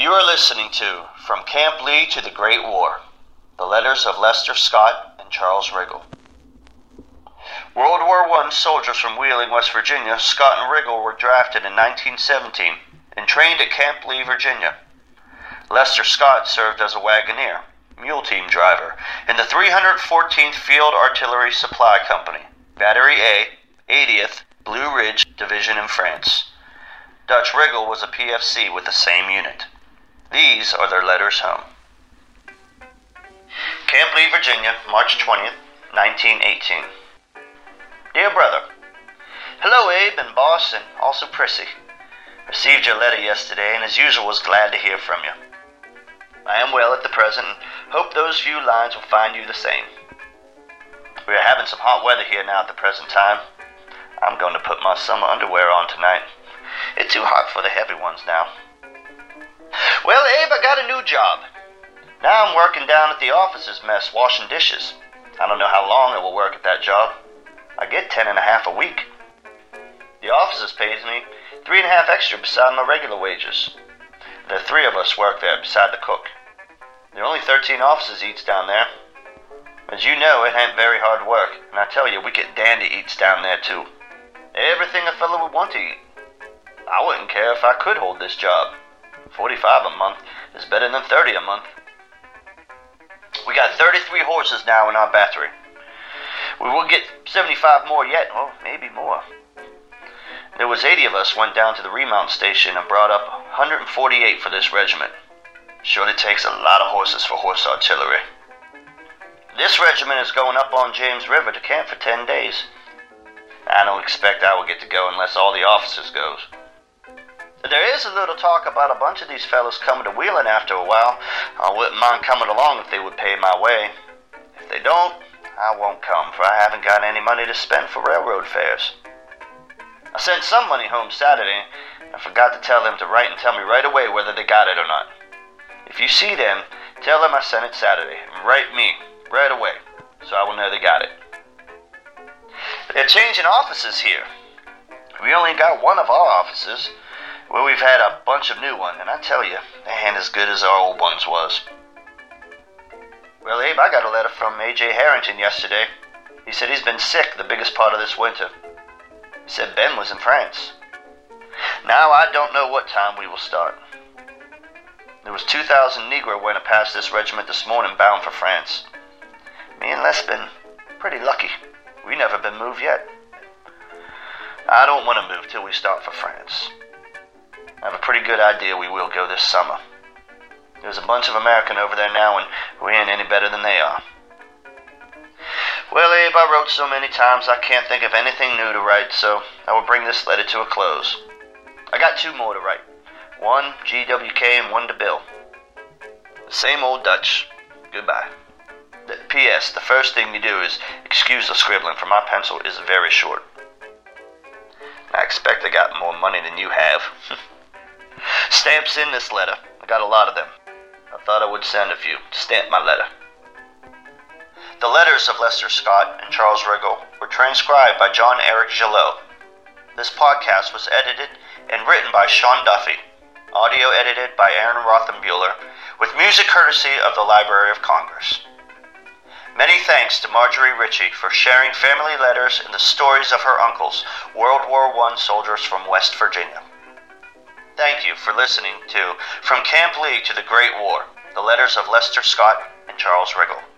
You are listening to From Camp Lee to the Great War The Letters of Lester Scott and Charles Riggle. World War I soldiers from Wheeling, West Virginia, Scott and Riggle were drafted in 1917 and trained at Camp Lee, Virginia. Lester Scott served as a wagoner, mule team driver, in the 314th Field Artillery Supply Company, Battery A, 80th Blue Ridge Division in France. Dutch Riggle was a PFC with the same unit. These are their letters home. Camp Lee, Virginia, March 20th, 1918. Dear Brother, Hello, Abe and Boss, and also Prissy. Received your letter yesterday, and as usual was glad to hear from you. I am well at the present, and hope those few lines will find you the same. We are having some hot weather here now at the present time. I'm going to put my summer underwear on tonight. It's too hot for the heavy ones now. Got a new job. Now I'm working down at the officers' mess washing dishes. I don't know how long I will work at that job. I get ten and a half a week. The officers pays me three and a half extra beside my regular wages. The three of us work there beside the cook. There are only thirteen officers eats down there. As you know, it ain't very hard work, and I tell you, we get dandy eats down there too. Everything a fellow would want to eat. I wouldn't care if I could hold this job. 45 a month is better than 30 a month. We got 33 horses now in our battery. We will get 75 more yet, or maybe more. There was 80 of us went down to the remount station and brought up 148 for this regiment. Surely takes a lot of horses for horse artillery. This regiment is going up on James River to camp for 10 days. I don't expect I will get to go unless all the officers goes. There is a little talk about a bunch of these fellows coming to Wheeling after a while. I wouldn't mind coming along if they would pay my way. If they don't, I won't come, for I haven't got any money to spend for railroad fares. I sent some money home Saturday. I forgot to tell them to write and tell me right away whether they got it or not. If you see them, tell them I sent it Saturday, and write me right away, so I will know they got it. They're changing offices here. We only got one of our offices. Well, we've had a bunch of new ones, and I tell you, they ain't as good as our old ones was. Well, Abe, I got a letter from A.J. Harrington yesterday. He said he's been sick the biggest part of this winter. He said Ben was in France. Now I don't know what time we will start. There was 2,000 Negro went past this regiment this morning bound for France. Me and Les been pretty lucky. We never been moved yet. I don't want to move till we start for France. I have a pretty good idea we will go this summer. There's a bunch of American over there now, and we ain't any better than they are. Well, Abe, I wrote so many times I can't think of anything new to write, so I will bring this letter to a close. I got two more to write one GWK and one to Bill. The same old Dutch. Goodbye. The P.S. The first thing you do is excuse the scribbling, for my pencil is very short. I expect I got more money than you have. Stamps in this letter. I got a lot of them. I thought I would send a few to stamp my letter. The letters of Lester Scott and Charles Riggle were transcribed by John Eric Gillot. This podcast was edited and written by Sean Duffy, audio edited by Aaron Rothenbuehler, with music courtesy of the Library of Congress. Many thanks to Marjorie Ritchie for sharing family letters and the stories of her uncles, World War I soldiers from West Virginia. Thank you for listening to From Camp Lee to the Great War, the letters of Lester Scott and Charles Riggle.